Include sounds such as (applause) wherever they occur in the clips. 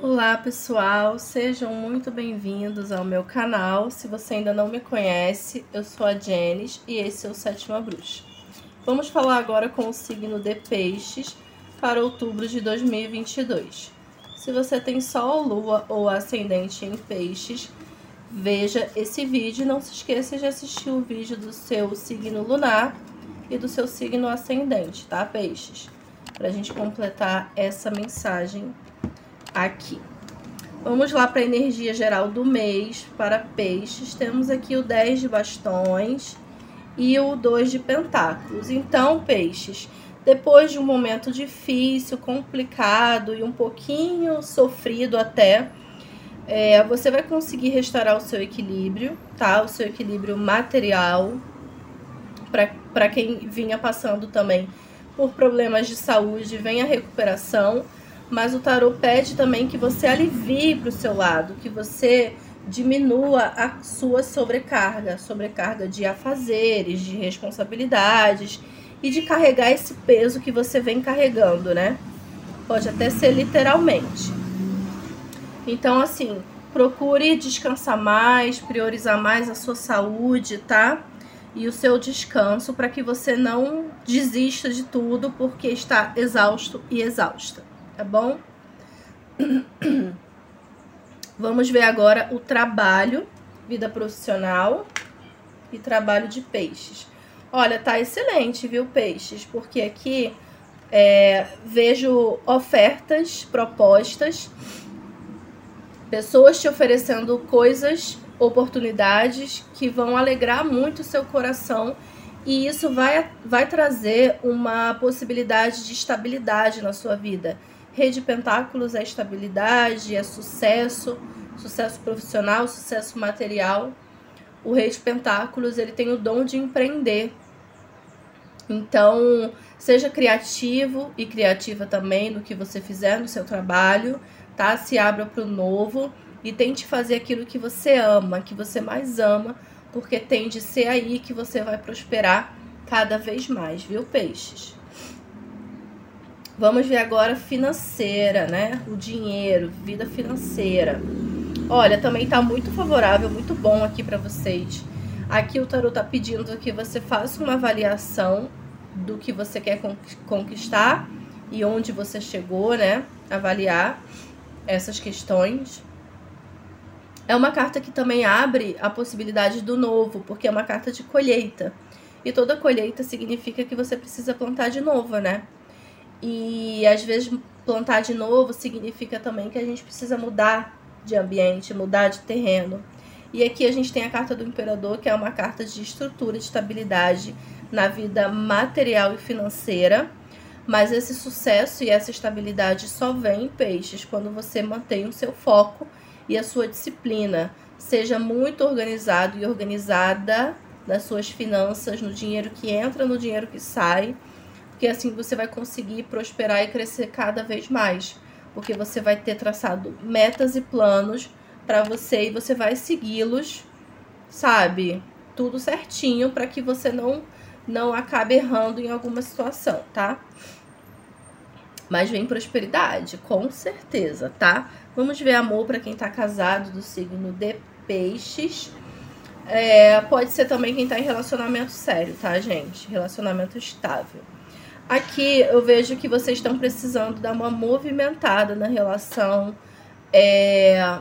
Olá pessoal, sejam muito bem-vindos ao meu canal. Se você ainda não me conhece, eu sou a Jenis e esse é o Sétima Bruxa. Vamos falar agora com o signo de Peixes para outubro de 2022. Se você tem Sol, Lua ou Ascendente em Peixes, veja esse vídeo. Não se esqueça de assistir o vídeo do seu signo lunar e do seu signo ascendente, tá, Peixes? Para a gente completar essa mensagem aqui. Vamos lá para a energia geral do mês para peixes. Temos aqui o 10 de bastões e o 2 de pentáculos. Então, peixes, depois de um momento difícil, complicado e um pouquinho sofrido até, é, você vai conseguir restaurar o seu equilíbrio, tá? O seu equilíbrio material. Para quem vinha passando também por problemas de saúde, vem a recuperação mas o tarô pede também que você alivie para o seu lado, que você diminua a sua sobrecarga, sobrecarga de afazeres, de responsabilidades e de carregar esse peso que você vem carregando, né? Pode até ser literalmente. Então, assim, procure descansar mais, priorizar mais a sua saúde, tá? E o seu descanso para que você não desista de tudo porque está exausto e exausta tá bom? (clears throat) Vamos ver agora o trabalho, vida profissional e trabalho de peixes. Olha, tá excelente, viu, peixes? Porque aqui é, vejo ofertas, propostas, pessoas te oferecendo coisas, oportunidades que vão alegrar muito o seu coração e isso vai, vai trazer uma possibilidade de estabilidade na sua vida Rede Pentáculos é estabilidade, é sucesso, sucesso profissional, sucesso material. O Rei de Pentáculos, ele tem o dom de empreender. Então, seja criativo e criativa também no que você fizer no seu trabalho, tá? Se abra para o novo e tente fazer aquilo que você ama, que você mais ama, porque tem de ser aí que você vai prosperar cada vez mais, viu, peixes? Vamos ver agora financeira, né? O dinheiro, vida financeira. Olha, também tá muito favorável, muito bom aqui para vocês. Aqui o tarot tá pedindo que você faça uma avaliação do que você quer conquistar e onde você chegou, né? Avaliar essas questões. É uma carta que também abre a possibilidade do novo, porque é uma carta de colheita. E toda colheita significa que você precisa plantar de novo, né? E às vezes plantar de novo significa também que a gente precisa mudar de ambiente, mudar de terreno. E aqui a gente tem a carta do imperador, que é uma carta de estrutura, de estabilidade na vida material e financeira. Mas esse sucesso e essa estabilidade só vem em peixes quando você mantém o seu foco e a sua disciplina. Seja muito organizado e organizada nas suas finanças, no dinheiro que entra, no dinheiro que sai porque assim você vai conseguir prosperar e crescer cada vez mais, porque você vai ter traçado metas e planos para você e você vai segui-los, sabe? Tudo certinho para que você não não acabe errando em alguma situação, tá? Mas vem prosperidade, com certeza, tá? Vamos ver amor para quem tá casado do signo de peixes. É, pode ser também quem tá em relacionamento sério, tá, gente? Relacionamento estável. Aqui eu vejo que vocês estão precisando dar uma movimentada na relação. É,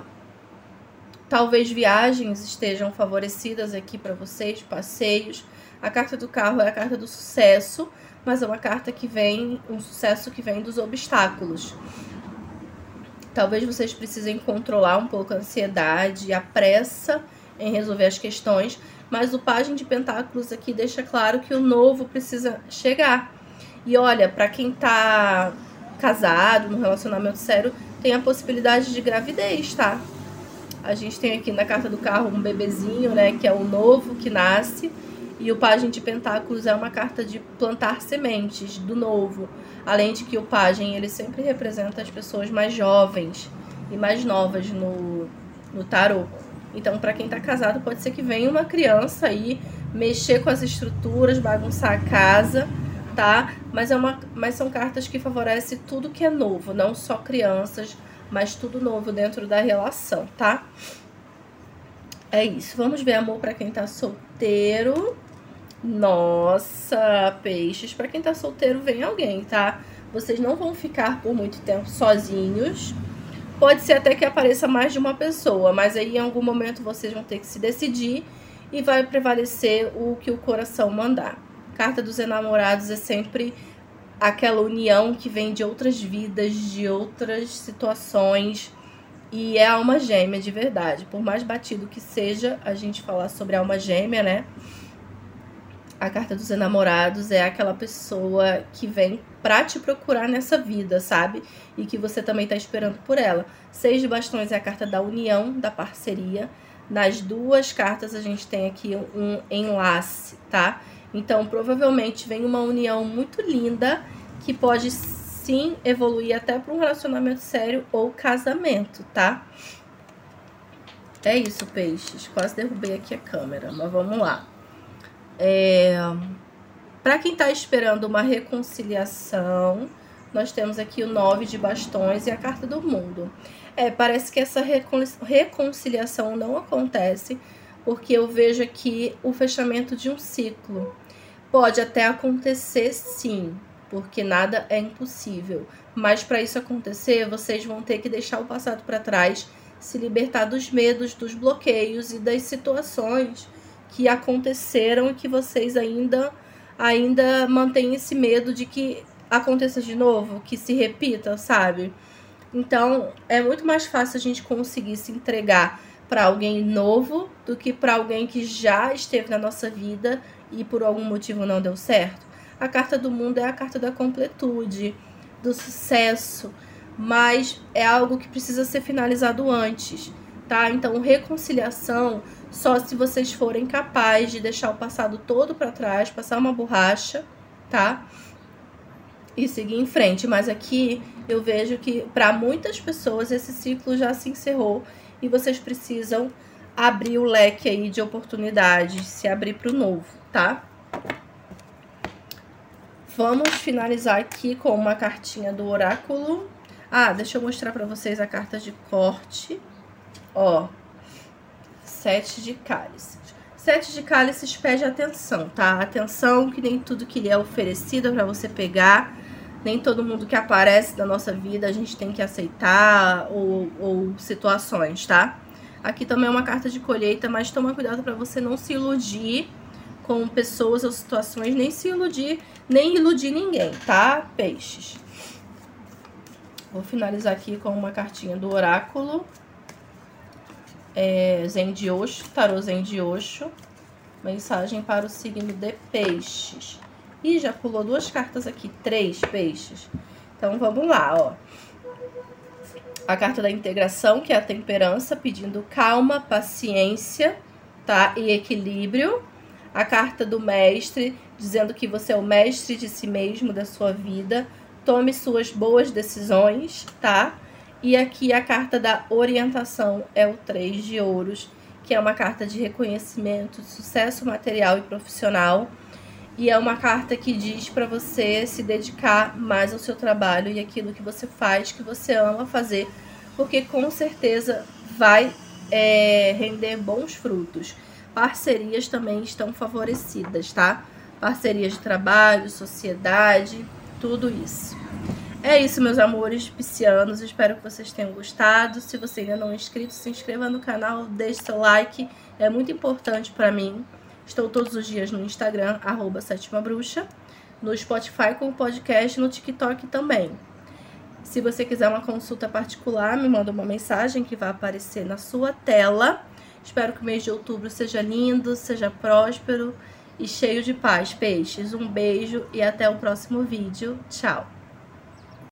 talvez viagens estejam favorecidas aqui para vocês, passeios. A carta do carro é a carta do sucesso, mas é uma carta que vem, um sucesso que vem dos obstáculos. Talvez vocês precisem controlar um pouco a ansiedade, a pressa em resolver as questões, mas o Pagem de Pentáculos aqui deixa claro que o novo precisa chegar e olha, para quem tá casado, num relacionamento sério, tem a possibilidade de gravidez, tá? A gente tem aqui na carta do carro um bebezinho, né, que é o novo que nasce, e o pajem de pentáculos é uma carta de plantar sementes do novo. Além de que o pajem, ele sempre representa as pessoas mais jovens e mais novas no, no tarô. Então, para quem tá casado, pode ser que venha uma criança aí mexer com as estruturas, bagunçar a casa tá? Mas, é uma, mas são cartas que favorecem tudo que é novo, não só crianças, mas tudo novo dentro da relação, tá? É isso. Vamos ver amor para quem tá solteiro. Nossa, peixes. Para quem tá solteiro, vem alguém, tá? Vocês não vão ficar por muito tempo sozinhos. Pode ser até que apareça mais de uma pessoa, mas aí em algum momento vocês vão ter que se decidir e vai prevalecer o que o coração mandar. Carta dos enamorados é sempre aquela união que vem de outras vidas, de outras situações. E é alma gêmea de verdade. Por mais batido que seja a gente falar sobre alma gêmea, né? A carta dos enamorados é aquela pessoa que vem pra te procurar nessa vida, sabe? E que você também tá esperando por ela. Seis de bastões é a carta da união, da parceria. Nas duas cartas a gente tem aqui um enlace, tá? Então, provavelmente vem uma união muito linda que pode sim evoluir até para um relacionamento sério ou casamento, tá? É isso, peixes. Quase derrubei aqui a câmera, mas vamos lá. É... Para quem está esperando uma reconciliação, nós temos aqui o nove de bastões e a carta do mundo. É, parece que essa reconciliação não acontece, porque eu vejo aqui o fechamento de um ciclo. Pode até acontecer sim, porque nada é impossível. Mas para isso acontecer, vocês vão ter que deixar o passado para trás, se libertar dos medos, dos bloqueios e das situações que aconteceram e que vocês ainda ainda mantêm esse medo de que aconteça de novo, que se repita, sabe? Então, é muito mais fácil a gente conseguir se entregar para alguém novo do que para alguém que já esteve na nossa vida e por algum motivo não deu certo. A carta do mundo é a carta da completude, do sucesso, mas é algo que precisa ser finalizado antes, tá? Então, reconciliação só se vocês forem capazes de deixar o passado todo para trás, passar uma borracha, tá? E seguir em frente. Mas aqui eu vejo que para muitas pessoas esse ciclo já se encerrou e vocês precisam abrir o leque aí de oportunidades, se abrir para o novo, tá? Vamos finalizar aqui com uma cartinha do oráculo. Ah, deixa eu mostrar para vocês a carta de corte. Ó, sete de cálices. Sete de cálices pede atenção, tá? Atenção que nem tudo que lhe é oferecido é para você pegar. Nem todo mundo que aparece na nossa vida a gente tem que aceitar ou, ou situações, tá? Aqui também é uma carta de colheita, mas toma cuidado para você não se iludir com pessoas ou situações, nem se iludir, nem iludir ninguém, tá? Peixes. Vou finalizar aqui com uma cartinha do oráculo. É, Zen de Osho, tarô Zen de Osho. Mensagem para o signo de peixes. Ih, já pulou duas cartas aqui, três peixes. Então, vamos lá, ó a carta da integração, que é a temperança, pedindo calma, paciência, tá? E equilíbrio. A carta do mestre, dizendo que você é o mestre de si mesmo, da sua vida. Tome suas boas decisões, tá? E aqui a carta da orientação é o três de ouros, que é uma carta de reconhecimento, sucesso material e profissional. E é uma carta que diz para você se dedicar mais ao seu trabalho e aquilo que você faz, que você ama fazer, porque com certeza vai é, render bons frutos. Parcerias também estão favorecidas, tá? Parcerias de trabalho, sociedade, tudo isso. É isso, meus amores piscianos. Espero que vocês tenham gostado. Se você ainda não é inscrito, se inscreva no canal, deixe seu like. É muito importante para mim. Estou todos os dias no Instagram, arroba Sétima Bruxa, no Spotify com o podcast no TikTok também. Se você quiser uma consulta particular, me manda uma mensagem que vai aparecer na sua tela. Espero que o mês de outubro seja lindo, seja próspero e cheio de paz, peixes. Um beijo e até o próximo vídeo. Tchau!